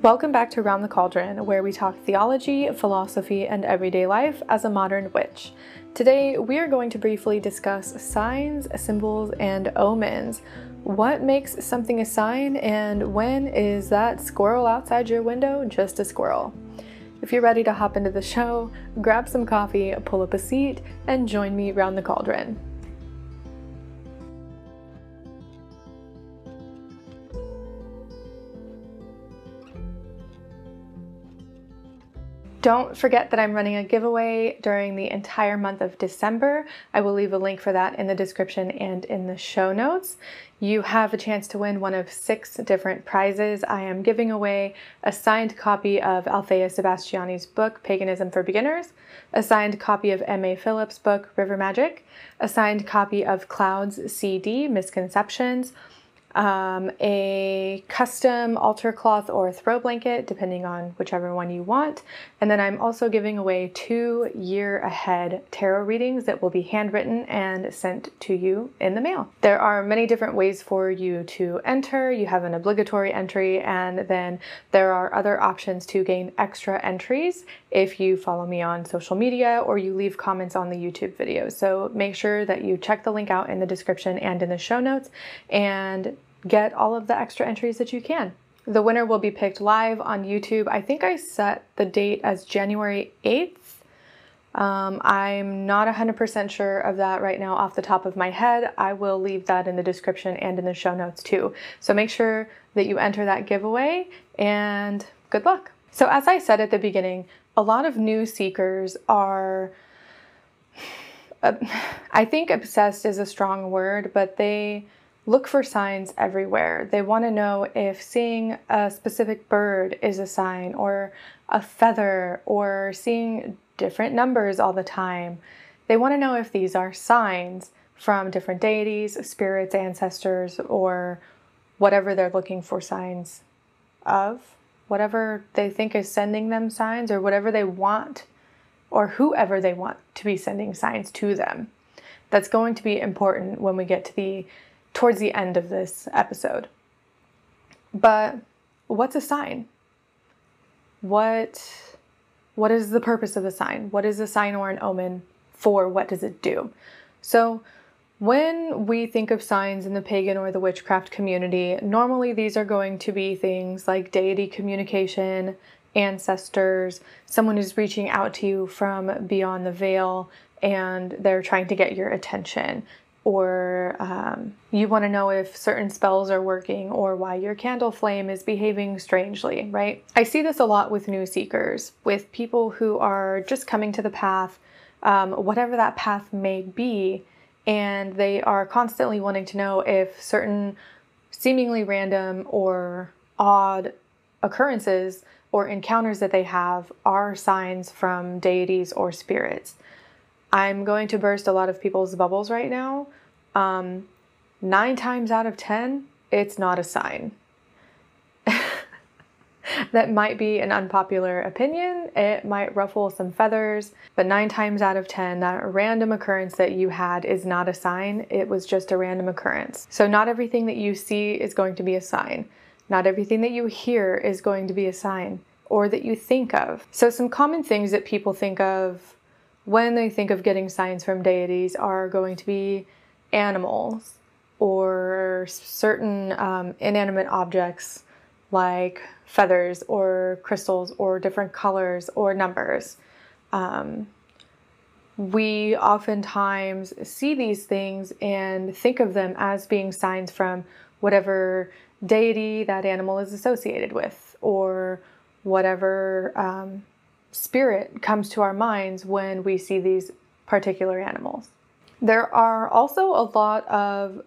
Welcome back to Round the Cauldron, where we talk theology, philosophy, and everyday life as a modern witch. Today, we are going to briefly discuss signs, symbols, and omens. What makes something a sign, and when is that squirrel outside your window just a squirrel? If you're ready to hop into the show, grab some coffee, pull up a seat, and join me round the cauldron. Don't forget that I'm running a giveaway during the entire month of December. I will leave a link for that in the description and in the show notes. You have a chance to win one of six different prizes. I am giving away a signed copy of Althea Sebastiani's book, Paganism for Beginners, a signed copy of M.A. Phillips' book, River Magic, a signed copy of Cloud's CD, Misconceptions, um, a custom altar cloth or throw blanket, depending on whichever one you want. And then I'm also giving away two year ahead tarot readings that will be handwritten and sent to you in the mail. There are many different ways for you to enter. You have an obligatory entry, and then there are other options to gain extra entries if you follow me on social media or you leave comments on the YouTube video. So make sure that you check the link out in the description and in the show notes and get all of the extra entries that you can. The winner will be picked live on YouTube. I think I set the date as January 8th. Um, I'm not 100% sure of that right now off the top of my head. I will leave that in the description and in the show notes too. So make sure that you enter that giveaway and good luck. So, as I said at the beginning, a lot of new seekers are, uh, I think obsessed is a strong word, but they look for signs everywhere. They want to know if seeing a specific bird is a sign, or a feather, or seeing different numbers all the time. They want to know if these are signs from different deities, spirits, ancestors, or whatever they're looking for signs of, whatever they think is sending them signs, or whatever they want, or whoever they want to be sending signs to them. That's going to be important when we get to the towards the end of this episode. But what's a sign? What what is the purpose of a sign? What is a sign or an omen for? What does it do? So, when we think of signs in the pagan or the witchcraft community, normally these are going to be things like deity communication, ancestors, someone who's reaching out to you from beyond the veil and they're trying to get your attention or um, you want to know if certain spells are working or why your candle flame is behaving strangely, right? I see this a lot with new seekers, with people who are just coming to the path, um, whatever that path may be, and they are constantly wanting to know if certain seemingly random or odd occurrences or encounters that they have are signs from deities or spirits. I'm going to burst a lot of people's bubbles right now. Um, nine times out of 10, it's not a sign. that might be an unpopular opinion. It might ruffle some feathers, but nine times out of 10, that random occurrence that you had is not a sign. It was just a random occurrence. So, not everything that you see is going to be a sign. Not everything that you hear is going to be a sign or that you think of. So, some common things that people think of when they think of getting signs from deities are going to be animals or certain um, inanimate objects like feathers or crystals or different colors or numbers. Um, we oftentimes see these things and think of them as being signs from whatever deity that animal is associated with or whatever um, spirit comes to our minds when we see these particular animals. There are also a lot of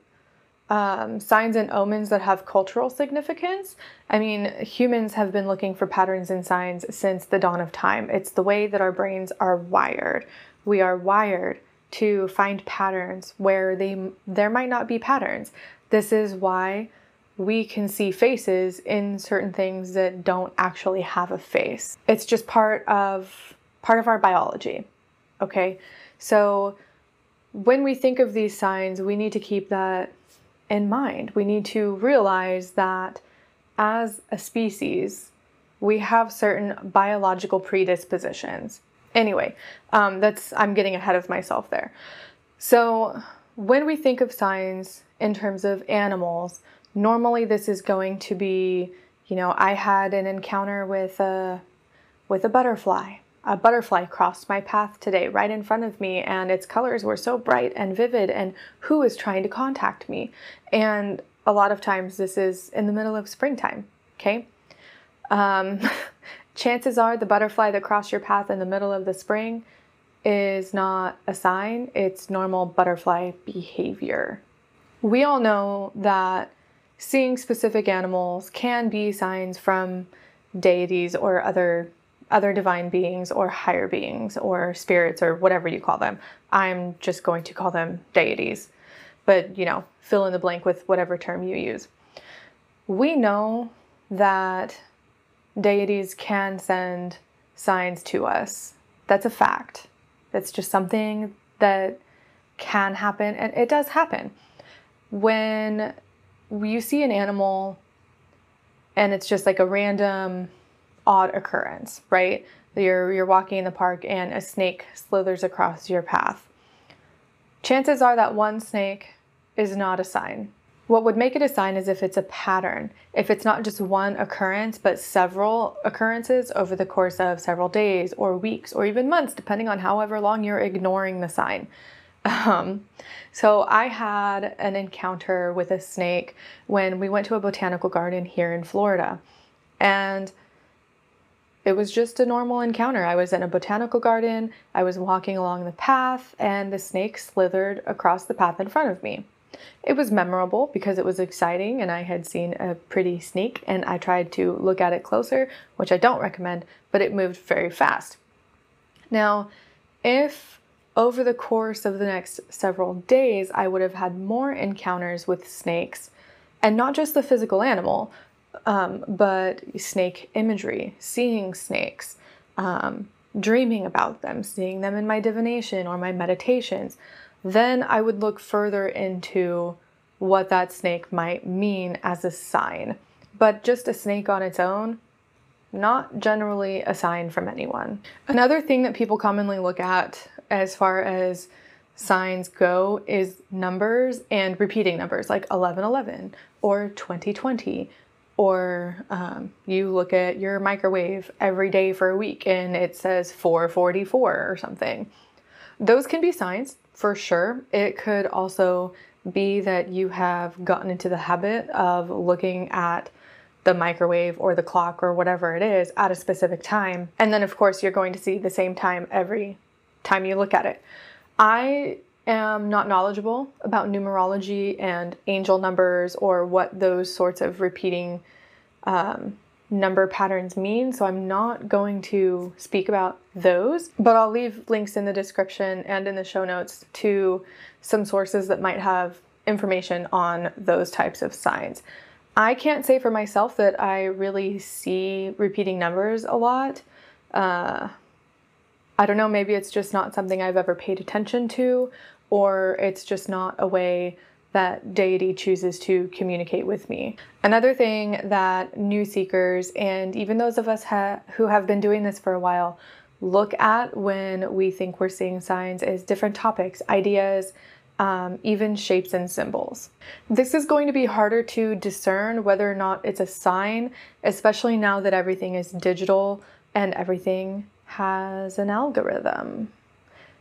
um, signs and omens that have cultural significance. I mean, humans have been looking for patterns and signs since the dawn of time. It's the way that our brains are wired. We are wired to find patterns where they there might not be patterns. This is why we can see faces in certain things that don't actually have a face. It's just part of part of our biology. Okay? So when we think of these signs, we need to keep that in mind. We need to realize that as a species, we have certain biological predispositions. Anyway, um, that's I'm getting ahead of myself there. So when we think of signs in terms of animals, normally this is going to be, you know, I had an encounter with a with a butterfly. A butterfly crossed my path today right in front of me, and its colors were so bright and vivid. And who is trying to contact me? And a lot of times, this is in the middle of springtime. Okay, um, chances are the butterfly that crossed your path in the middle of the spring is not a sign, it's normal butterfly behavior. We all know that seeing specific animals can be signs from deities or other other divine beings or higher beings or spirits or whatever you call them. I'm just going to call them deities. But, you know, fill in the blank with whatever term you use. We know that deities can send signs to us. That's a fact. That's just something that can happen, and it does happen. When you see an animal and it's just like a random odd occurrence, right? You're you're walking in the park and a snake slithers across your path. Chances are that one snake is not a sign. What would make it a sign is if it's a pattern. If it's not just one occurrence, but several occurrences over the course of several days or weeks or even months, depending on however long you're ignoring the sign. Um, so I had an encounter with a snake when we went to a botanical garden here in Florida. And it was just a normal encounter. I was in a botanical garden, I was walking along the path, and the snake slithered across the path in front of me. It was memorable because it was exciting and I had seen a pretty snake and I tried to look at it closer, which I don't recommend, but it moved very fast. Now, if over the course of the next several days I would have had more encounters with snakes, and not just the physical animal, um, but snake imagery, seeing snakes, um, dreaming about them, seeing them in my divination or my meditations, then I would look further into what that snake might mean as a sign. But just a snake on its own, not generally a sign from anyone. Another thing that people commonly look at as far as signs go is numbers and repeating numbers like 1111 or 2020 or um, you look at your microwave every day for a week and it says 444 or something. Those can be signs for sure. It could also be that you have gotten into the habit of looking at the microwave or the clock or whatever it is at a specific time. And then, of course, you're going to see the same time every time you look at it. I am not knowledgeable about numerology and angel numbers or what those sorts of repeating um, number patterns mean, so I'm not going to speak about those, but I'll leave links in the description and in the show notes to some sources that might have information on those types of signs. I can't say for myself that I really see repeating numbers a lot. Uh, I don't know, maybe it's just not something I've ever paid attention to, or it's just not a way that deity chooses to communicate with me. Another thing that new seekers and even those of us ha- who have been doing this for a while look at when we think we're seeing signs is different topics, ideas, um, even shapes and symbols. This is going to be harder to discern whether or not it's a sign, especially now that everything is digital and everything has an algorithm.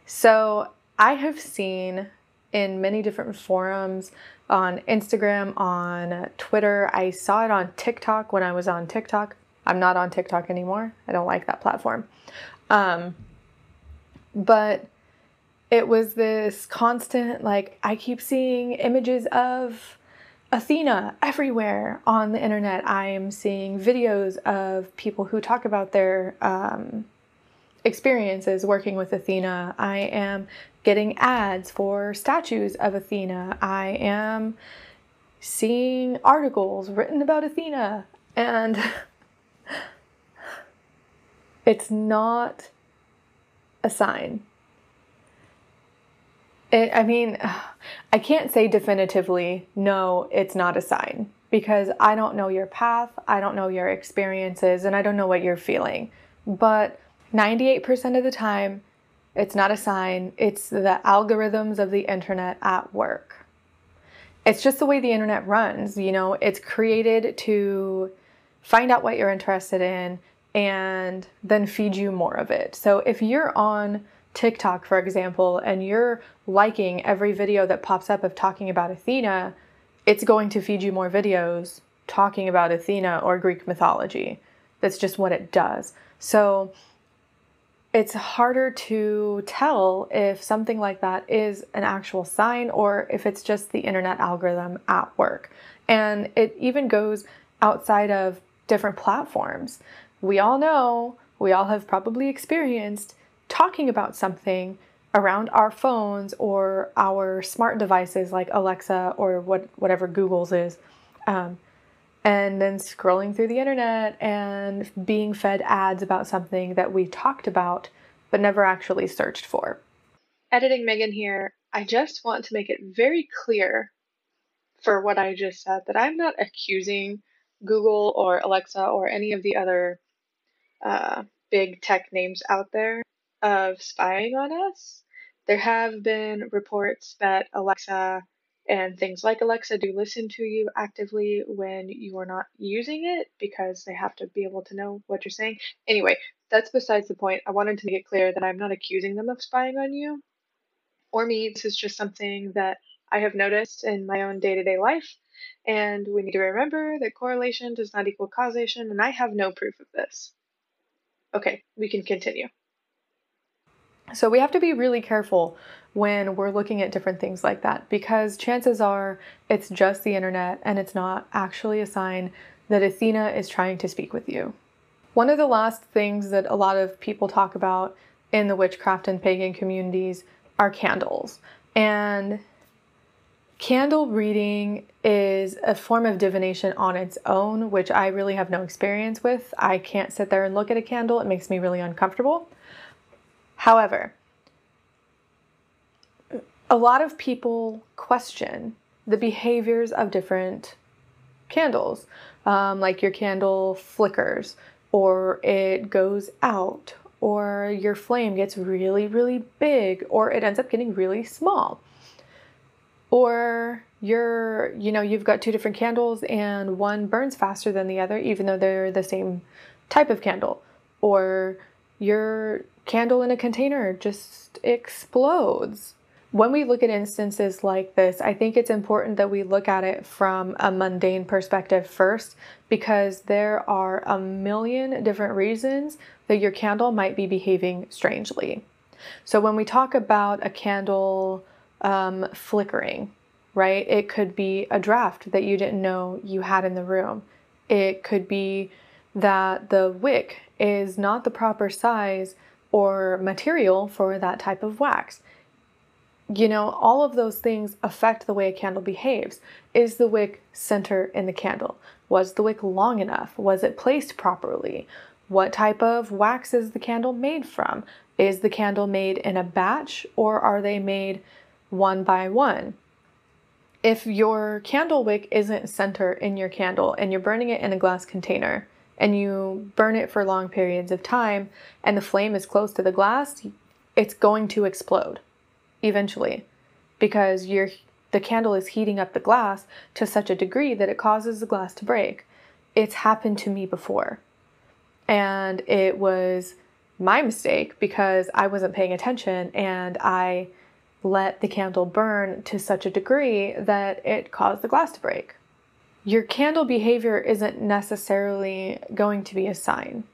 So I have seen in many different forums on Instagram, on Twitter. I saw it on TikTok when I was on TikTok. I'm not on TikTok anymore. I don't like that platform. Um, but it was this constant, like, I keep seeing images of Athena everywhere on the internet. I am seeing videos of people who talk about their um, experiences working with Athena. I am getting ads for statues of Athena. I am seeing articles written about Athena. And it's not a sign. It, I mean, I can't say definitively, no, it's not a sign. because I don't know your path, I don't know your experiences, and I don't know what you're feeling. But 98% of the time, it's not a sign, it's the algorithms of the internet at work. It's just the way the internet runs, you know, it's created to find out what you're interested in and then feed you more of it. So if you're on TikTok, for example, and you're liking every video that pops up of talking about Athena, it's going to feed you more videos talking about Athena or Greek mythology. That's just what it does. So it's harder to tell if something like that is an actual sign or if it's just the internet algorithm at work. And it even goes outside of different platforms. We all know, we all have probably experienced talking about something around our phones or our smart devices like Alexa or what whatever Google's is. Um, and then scrolling through the internet and being fed ads about something that we talked about but never actually searched for. Editing Megan here, I just want to make it very clear for what I just said that I'm not accusing Google or Alexa or any of the other uh, big tech names out there of spying on us. There have been reports that Alexa and things like Alexa do listen to you actively when you are not using it because they have to be able to know what you're saying. Anyway, that's besides the point. I wanted to make it clear that I'm not accusing them of spying on you or me. This is just something that I have noticed in my own day to day life. And we need to remember that correlation does not equal causation, and I have no proof of this. Okay, we can continue. So we have to be really careful when we're looking at different things like that because chances are it's just the internet and it's not actually a sign that Athena is trying to speak with you. One of the last things that a lot of people talk about in the witchcraft and pagan communities are candles. And candle reading is a form of divination on its own, which I really have no experience with. I can't sit there and look at a candle, it makes me really uncomfortable. However, a lot of people question the behaviors of different candles. Um, like your candle flickers, or it goes out, or your flame gets really, really big, or it ends up getting really small. Or you're, you know, you've got two different candles and one burns faster than the other, even though they're the same type of candle. Or your candle in a container just explodes when we look at instances like this, I think it's important that we look at it from a mundane perspective first because there are a million different reasons that your candle might be behaving strangely. So, when we talk about a candle um, flickering, right, it could be a draft that you didn't know you had in the room. It could be that the wick is not the proper size or material for that type of wax you know, all of those things affect the way a candle behaves. Is the wick center in the candle? Was the wick long enough? Was it placed properly? What type of wax is the candle made from? Is the candle made in a batch or are they made one by one? If your candle wick isn't center in your candle and you're burning it in a glass container and you burn it for long periods of time and the flame is close to the glass, it's going to explode eventually because you're the candle is heating up the glass to such a degree that it causes the glass to break. It's happened to me before. And it was my mistake because I wasn't paying attention and I let the candle burn to such a degree that it caused the glass to break. Your candle behavior isn't necessarily going to be a sign.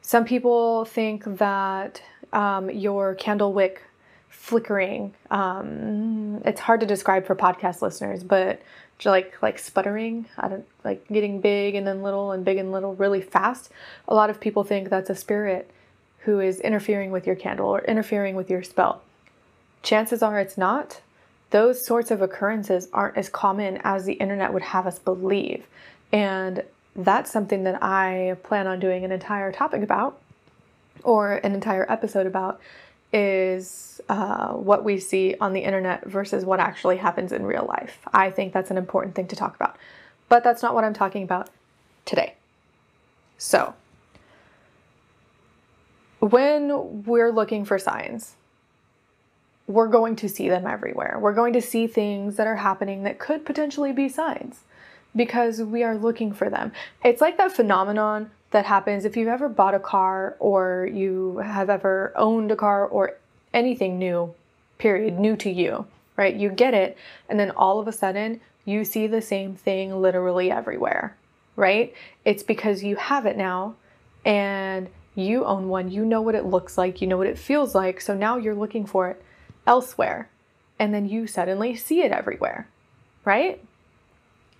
Some people think that um, your candle wick flickering. Um, it's hard to describe for podcast listeners, but like like sputtering, I don't like getting big and then little and big and little really fast. A lot of people think that's a spirit who is interfering with your candle or interfering with your spell. Chances are it's not. Those sorts of occurrences aren't as common as the internet would have us believe. And that's something that I plan on doing an entire topic about or an entire episode about is uh, what we see on the internet versus what actually happens in real life. I think that's an important thing to talk about. But that's not what I'm talking about today. So, when we're looking for signs, we're going to see them everywhere. We're going to see things that are happening that could potentially be signs because we are looking for them. It's like that phenomenon that happens if you've ever bought a car or you have ever owned a car or anything new, period, new to you, right? You get it, and then all of a sudden you see the same thing literally everywhere, right? It's because you have it now and you own one, you know what it looks like, you know what it feels like, so now you're looking for it elsewhere, and then you suddenly see it everywhere, right?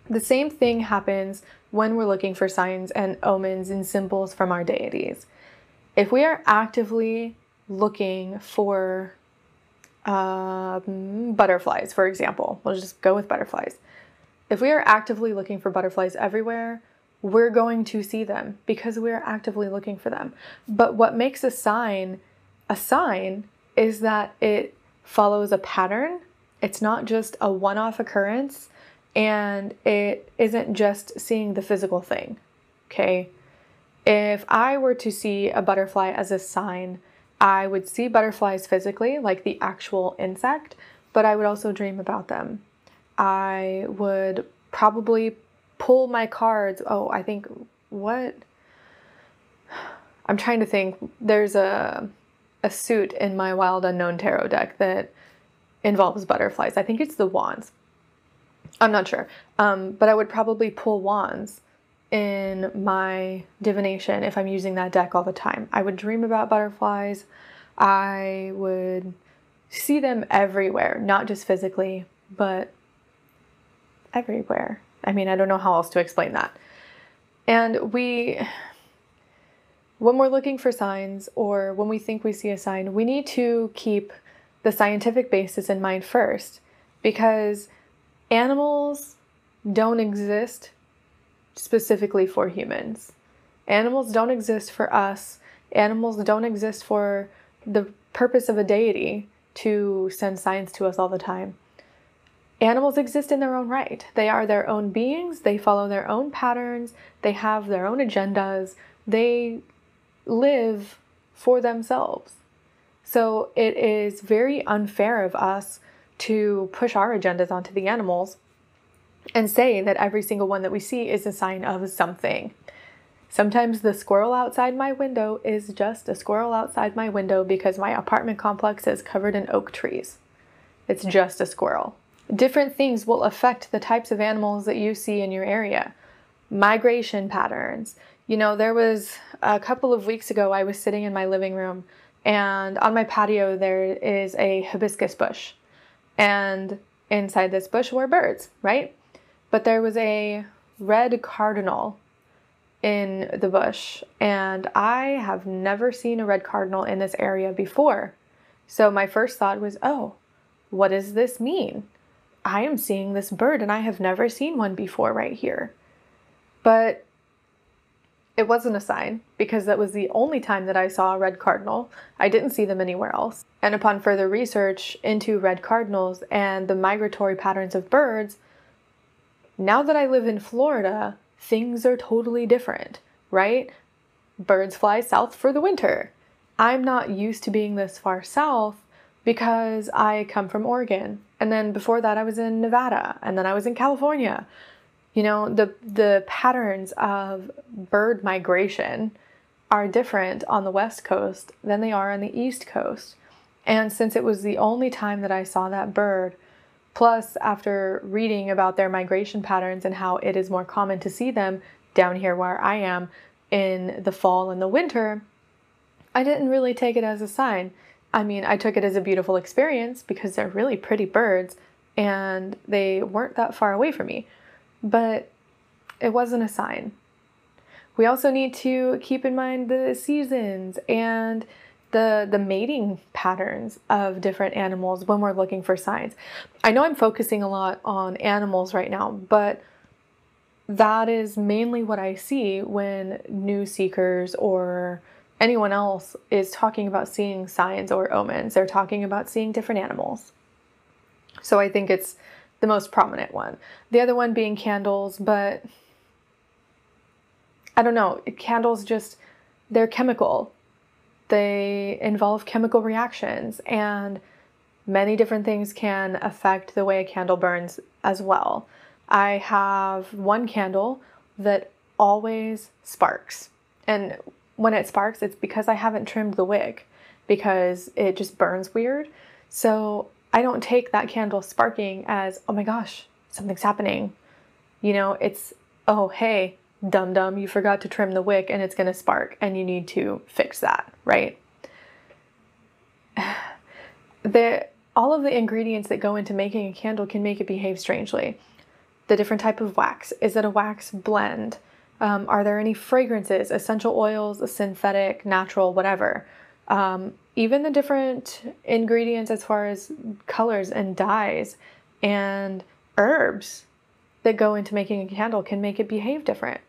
The same thing happens when we're looking for signs and omens and symbols from our deities. If we are actively looking for um, butterflies, for example, we'll just go with butterflies. If we are actively looking for butterflies everywhere, we're going to see them because we're actively looking for them. But what makes a sign a sign is that it follows a pattern. It's not just a one off occurrence and it isn't just seeing the physical thing. Okay. If I were to see a butterfly as a sign, I would see butterflies physically, like the actual insect, but I would also dream about them. I would probably pull my cards. Oh, I think what? I'm trying to think. There's a a suit in my Wild Unknown tarot deck that involves butterflies. I think it's the wands. I'm not sure. Um, but I would probably pull wands in my divination if I'm using that deck all the time. I would dream about butterflies. I would see them everywhere, not just physically, but everywhere. I mean, I don't know how else to explain that. And we, when we're looking for signs or when we think we see a sign, we need to keep the scientific basis in mind first because animals don't exist specifically for humans. Animals don't exist for us. Animals don't exist for the purpose of a deity to send signs to us all the time. Animals exist in their own right. They are their own beings, they follow their own patterns, they have their own agendas, they live for themselves. So it is very unfair of us to push our agendas onto the animals and say that every single one that we see is a sign of something. Sometimes the squirrel outside my window is just a squirrel outside my window because my apartment complex is covered in oak trees. It's just a squirrel. Different things will affect the types of animals that you see in your area. Migration patterns. You know, there was a couple of weeks ago, I was sitting in my living room, and on my patio, there is a hibiscus bush. And inside this bush were birds, right? But there was a red cardinal in the bush, and I have never seen a red cardinal in this area before. So my first thought was, oh, what does this mean? I am seeing this bird and I have never seen one before right here. But it wasn't a sign because that was the only time that I saw a red cardinal. I didn't see them anywhere else. And upon further research into red cardinals and the migratory patterns of birds, now that I live in Florida, things are totally different, right? Birds fly south for the winter. I'm not used to being this far south because I come from Oregon. And then before that I was in Nevada and then I was in California. You know, the the patterns of bird migration are different on the west coast than they are on the east coast. And since it was the only time that I saw that bird, plus after reading about their migration patterns and how it is more common to see them down here where I am in the fall and the winter, I didn't really take it as a sign. I mean, I took it as a beautiful experience because they're really pretty birds and they weren't that far away from me but it wasn't a sign. We also need to keep in mind the seasons and the the mating patterns of different animals when we're looking for signs. I know I'm focusing a lot on animals right now, but that is mainly what I see when new seekers or anyone else is talking about seeing signs or omens. They're talking about seeing different animals. So I think it's the most prominent one. The other one being candles, but I don't know, candles just, they're chemical. They involve chemical reactions, and many different things can affect the way a candle burns as well. I have one candle that always sparks. And when it sparks, it's because I haven't trimmed the wick because it just burns weird. So I don't take that candle sparking as, oh my gosh, something's happening. You know, it's, oh, hey, dum dum, you forgot to trim the wick and it's going to spark and you need to fix that, right? The, all of the ingredients that go into making a candle can make it behave strangely. The different type of wax. Is it a wax blend? Um, are there any fragrances, essential oils, synthetic, natural, whatever? Um, even the different ingredients as far as colors and dyes and herbs that go into making a candle can make it behave different.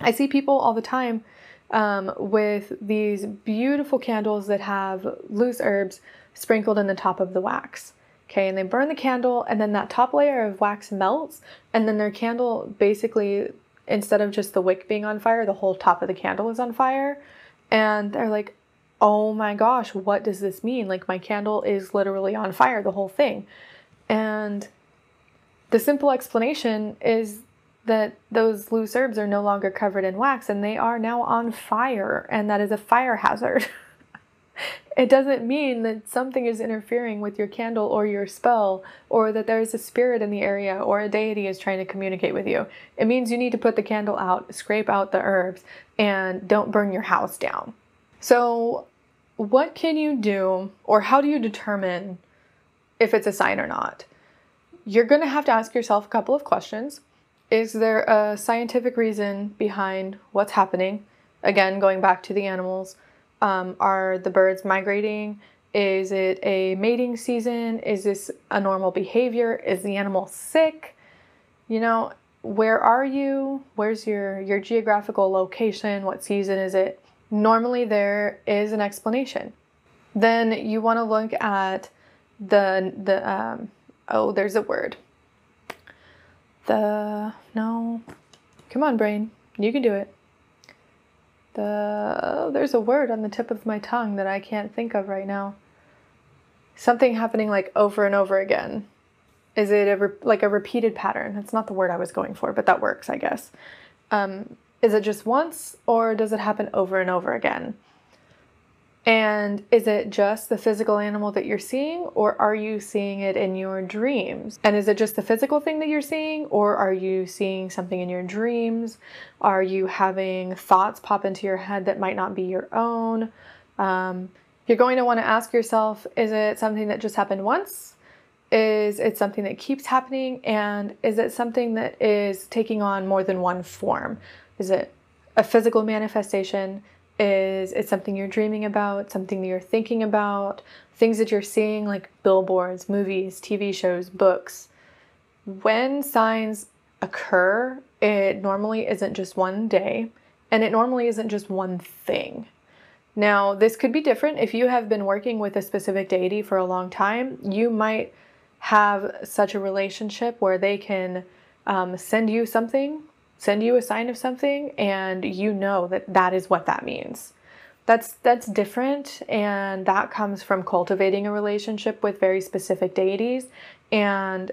I see people all the time um, with these beautiful candles that have loose herbs sprinkled in the top of the wax. Okay, and they burn the candle, and then that top layer of wax melts, and then their candle basically, instead of just the wick being on fire, the whole top of the candle is on fire. And they're like, oh my gosh, what does this mean? Like, my candle is literally on fire, the whole thing. And the simple explanation is that those loose herbs are no longer covered in wax and they are now on fire, and that is a fire hazard. it doesn't mean that something is interfering with your candle or your spell, or that there's a spirit in the area or a deity is trying to communicate with you. It means you need to put the candle out, scrape out the herbs, and don't burn your house down. So, what can you do, or how do you determine if it's a sign or not? You're going to have to ask yourself a couple of questions. Is there a scientific reason behind what's happening? Again, going back to the animals, um, are the birds migrating? Is it a mating season? Is this a normal behavior? Is the animal sick? You know, where are you? Where's your your geographical location? What season is it? Normally there is an explanation. Then you want to look at the the um, oh, there's a word. The no. Come on brain. You can do it. The oh, there's a word on the tip of my tongue that i can't think of right now. Something happening like over and over again. Is it a re- like a repeated pattern? That's not the word i was going for but that works i guess. Um, is it just once or does it happen over and over again and is it just the physical animal that you're seeing, or are you seeing it in your dreams? And is it just the physical thing that you're seeing, or are you seeing something in your dreams? Are you having thoughts pop into your head that might not be your own? Um, you're going to want to ask yourself is it something that just happened once? Is it something that keeps happening? And is it something that is taking on more than one form? Is it a physical manifestation? is it something you're dreaming about, something that you're thinking about, things that you're seeing like billboards, movies, TV shows, books. When signs occur, it normally isn't just one day and it normally isn't just one thing. Now, this could be different if you have been working with a specific deity for a long time. You might have such a relationship where they can um, send you something send you a sign of something and you know that that is what that means that's that's different and that comes from cultivating a relationship with very specific deities and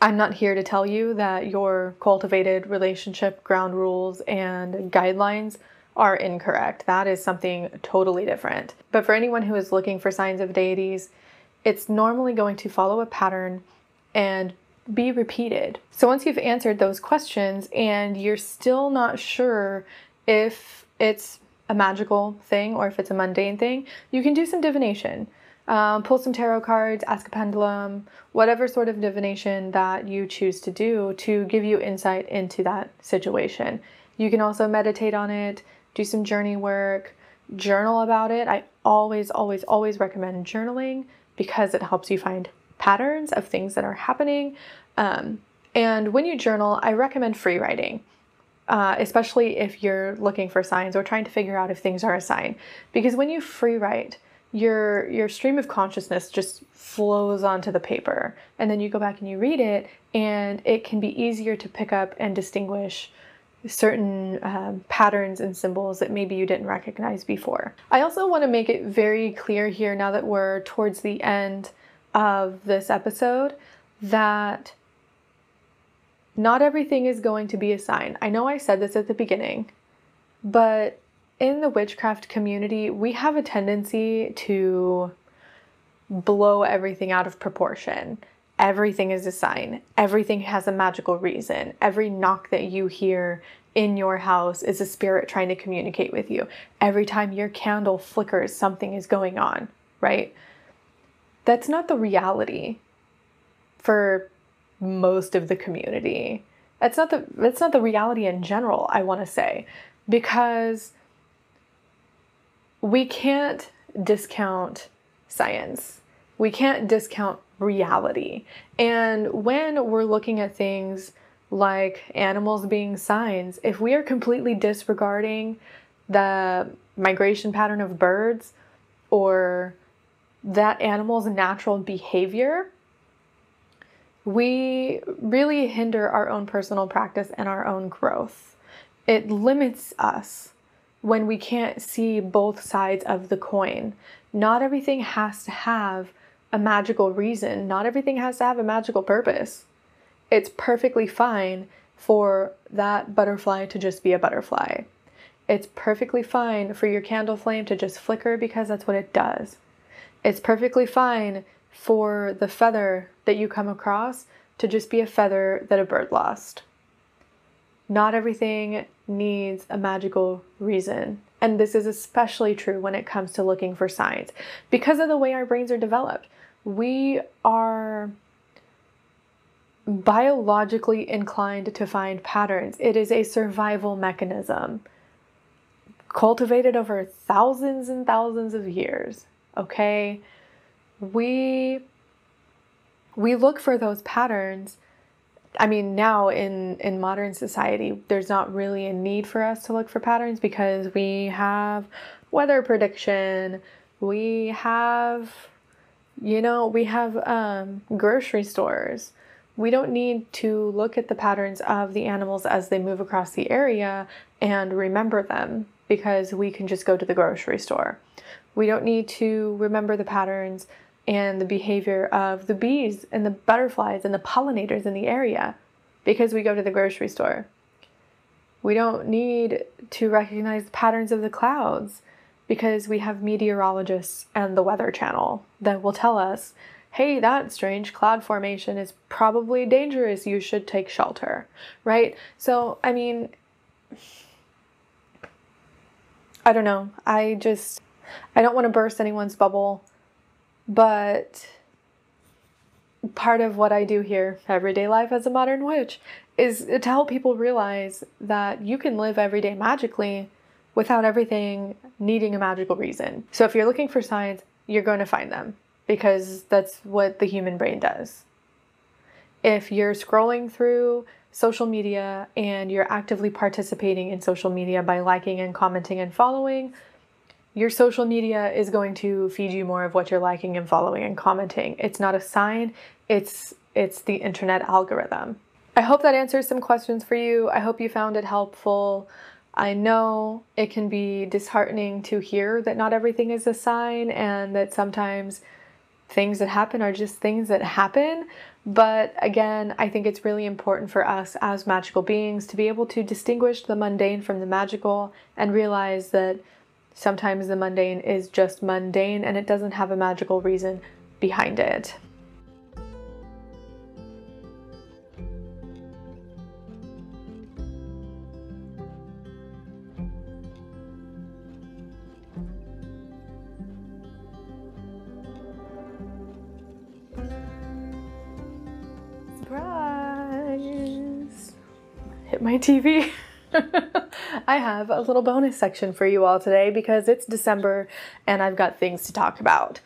I'm not here to tell you that your cultivated relationship ground rules and guidelines are incorrect. That is something totally different. But for anyone who is looking for signs of deities, it's normally going to follow a pattern and be repeated. So once you've answered those questions and you're still not sure if it's a magical thing or if it's a mundane thing, you can do some divination. Um, pull some tarot cards, ask a pendulum, whatever sort of divination that you choose to do to give you insight into that situation. You can also meditate on it, do some journey work, journal about it. I always, always, always recommend journaling because it helps you find patterns of things that are happening. Um, and when you journal, I recommend free writing. Uh, especially if you're looking for signs or trying to figure out if things are a sign. Because when you free write, your your stream of consciousness just flows onto the paper and then you go back and you read it and it can be easier to pick up and distinguish certain um, patterns and symbols that maybe you didn't recognize before. I also want to make it very clear here now that we're towards the end of this episode that not everything is going to be a sign. I know I said this at the beginning, but in the witchcraft community, we have a tendency to blow everything out of proportion. Everything is a sign. Everything has a magical reason. Every knock that you hear in your house is a spirit trying to communicate with you. Every time your candle flickers, something is going on, right? That's not the reality for most of the community. That's not the that's not the reality in general, I want to say, because we can't discount science. We can't discount reality. And when we're looking at things like animals being signs, if we are completely disregarding the migration pattern of birds or that animal's natural behavior, we really hinder our own personal practice and our own growth. It limits us when we can't see both sides of the coin. Not everything has to have a magical reason, not everything has to have a magical purpose. It's perfectly fine for that butterfly to just be a butterfly. It's perfectly fine for your candle flame to just flicker because that's what it does. It's perfectly fine for the feather that you come across to just be a feather that a bird lost. Not everything needs a magical reason. And this is especially true when it comes to looking for signs. Because of the way our brains are developed, we are biologically inclined to find patterns. It is a survival mechanism cultivated over thousands and thousands of years. Okay? We we look for those patterns I mean, now in in modern society, there's not really a need for us to look for patterns because we have weather prediction, we have, you know, we have um, grocery stores. We don't need to look at the patterns of the animals as they move across the area and remember them because we can just go to the grocery store. We don't need to remember the patterns and the behavior of the bees and the butterflies and the pollinators in the area because we go to the grocery store. We don't need to recognize the patterns of the clouds because we have meteorologists and the Weather Channel that will tell us hey, that strange cloud formation is probably dangerous. You should take shelter, right? So, I mean, I don't know. I just, I don't want to burst anyone's bubble. But part of what I do here, everyday life as a modern witch, is to help people realize that you can live every day magically without everything needing a magical reason. So if you're looking for signs, you're going to find them because that's what the human brain does. If you're scrolling through social media and you're actively participating in social media by liking and commenting and following, your social media is going to feed you more of what you're liking and following and commenting. It's not a sign, it's it's the internet algorithm. I hope that answers some questions for you. I hope you found it helpful. I know it can be disheartening to hear that not everything is a sign and that sometimes things that happen are just things that happen. But again, I think it's really important for us as magical beings to be able to distinguish the mundane from the magical and realize that Sometimes the mundane is just mundane and it doesn't have a magical reason behind it. Surprise! Hit my TV. I have a little bonus section for you all today because it's December and I've got things to talk about.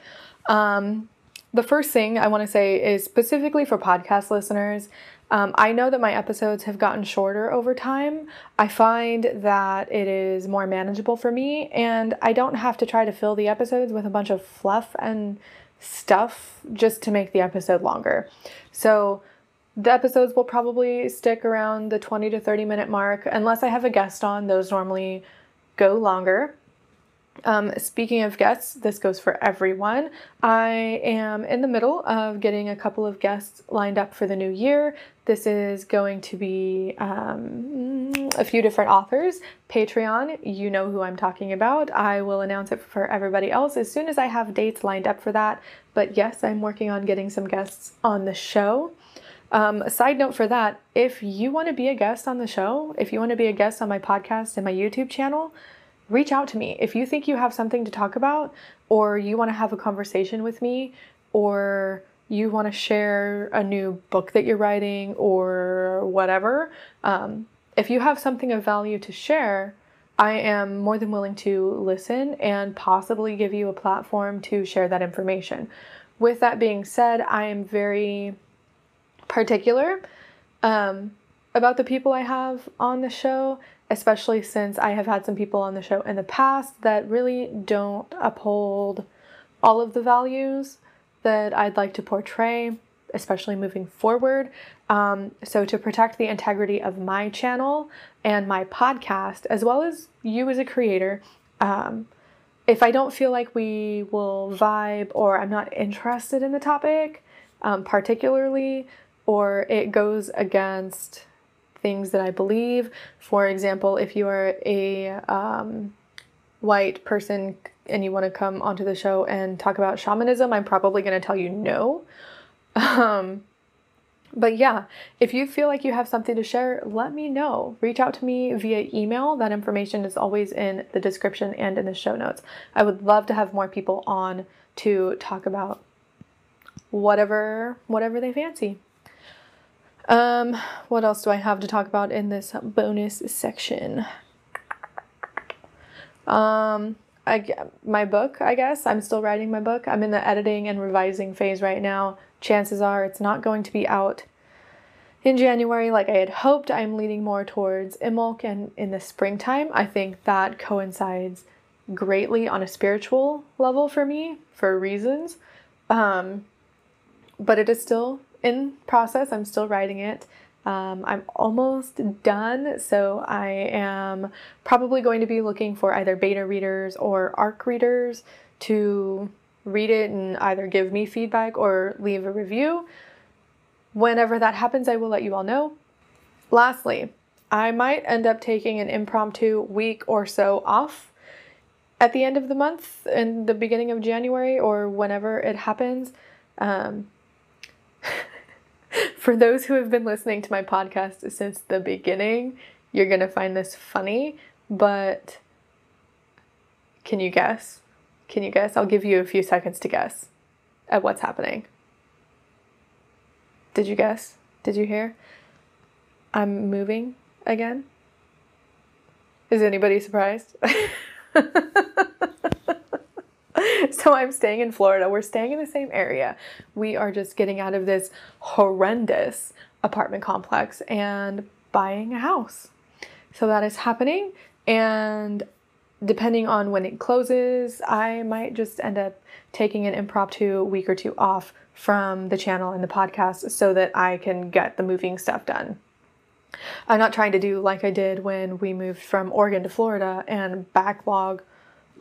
Um, the first thing I want to say is specifically for podcast listeners, Um, I know that my episodes have gotten shorter over time. I find that it is more manageable for me, and I don't have to try to fill the episodes with a bunch of fluff and stuff just to make the episode longer. So, the episodes will probably stick around the 20 to 30 minute mark unless I have a guest on. Those normally go longer. Um, speaking of guests, this goes for everyone. I am in the middle of getting a couple of guests lined up for the new year. This is going to be um, a few different authors. Patreon, you know who I'm talking about. I will announce it for everybody else as soon as I have dates lined up for that. But yes, I'm working on getting some guests on the show. Um, a side note for that if you want to be a guest on the show, if you want to be a guest on my podcast and my YouTube channel, reach out to me. If you think you have something to talk about, or you want to have a conversation with me, or you want to share a new book that you're writing, or whatever, um, if you have something of value to share, I am more than willing to listen and possibly give you a platform to share that information. With that being said, I am very particular um, about the people I have on the show, especially since I have had some people on the show in the past that really don't uphold all of the values that I'd like to portray, especially moving forward. Um, so, to protect the integrity of my channel and my podcast, as well as you as a creator, um, if I don't feel like we will vibe or I'm not interested in the topic, um, particularly, or it goes against things that I believe. For example, if you are a um, white person and you want to come onto the show and talk about shamanism, I'm probably going to tell you no. Um, but yeah, if you feel like you have something to share, let me know. Reach out to me via email. That information is always in the description and in the show notes. I would love to have more people on to talk about whatever whatever they fancy. Um, what else do I have to talk about in this bonus section? Um, I my book, I guess. I'm still writing my book. I'm in the editing and revising phase right now. Chances are it's not going to be out in January like I had hoped. I'm leaning more towards Imbolc and in the springtime. I think that coincides greatly on a spiritual level for me for reasons. Um, but it is still in process. I'm still writing it. Um, I'm almost done, so I am probably going to be looking for either beta readers or ARC readers to read it and either give me feedback or leave a review. Whenever that happens, I will let you all know. Lastly, I might end up taking an impromptu week or so off at the end of the month in the beginning of January or whenever it happens. Um, For those who have been listening to my podcast since the beginning, you're going to find this funny, but can you guess? Can you guess? I'll give you a few seconds to guess at what's happening. Did you guess? Did you hear? I'm moving again. Is anybody surprised? so I'm staying in Florida. We're staying in the same area. We are just getting out of this horrendous apartment complex and buying a house. So that is happening. And depending on when it closes, I might just end up taking an impromptu week or two off from the channel and the podcast so that I can get the moving stuff done. I'm not trying to do like I did when we moved from Oregon to Florida and backlog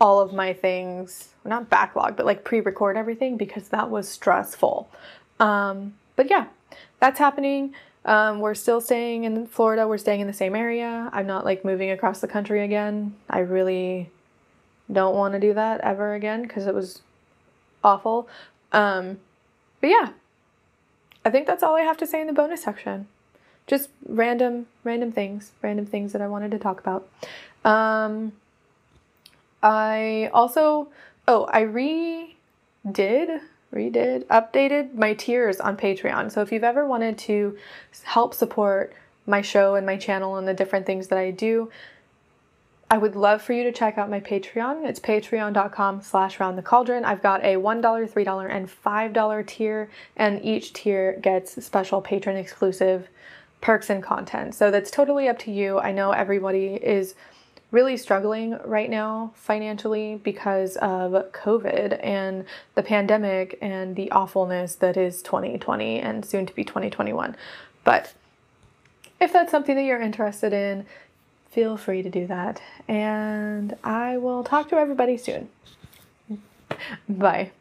all of my things, not backlog, but like pre record everything because that was stressful. Um, but yeah, that's happening. Um, we're still staying in Florida. We're staying in the same area. I'm not like moving across the country again. I really don't want to do that ever again because it was awful. Um, but yeah, I think that's all I have to say in the bonus section. Just random, random things, random things that I wanted to talk about. Um, I also, oh, I redid, redid, updated my tiers on Patreon. So if you've ever wanted to help support my show and my channel and the different things that I do, I would love for you to check out my Patreon. It's patreon.com slash round the cauldron. I've got a $1, $3, and $5 tier, and each tier gets special patron exclusive perks and content. So that's totally up to you. I know everybody is really struggling right now financially because of COVID and the pandemic and the awfulness that is 2020 and soon to be 2021. But if that's something that you're interested in, feel free to do that. And I will talk to everybody soon. Bye.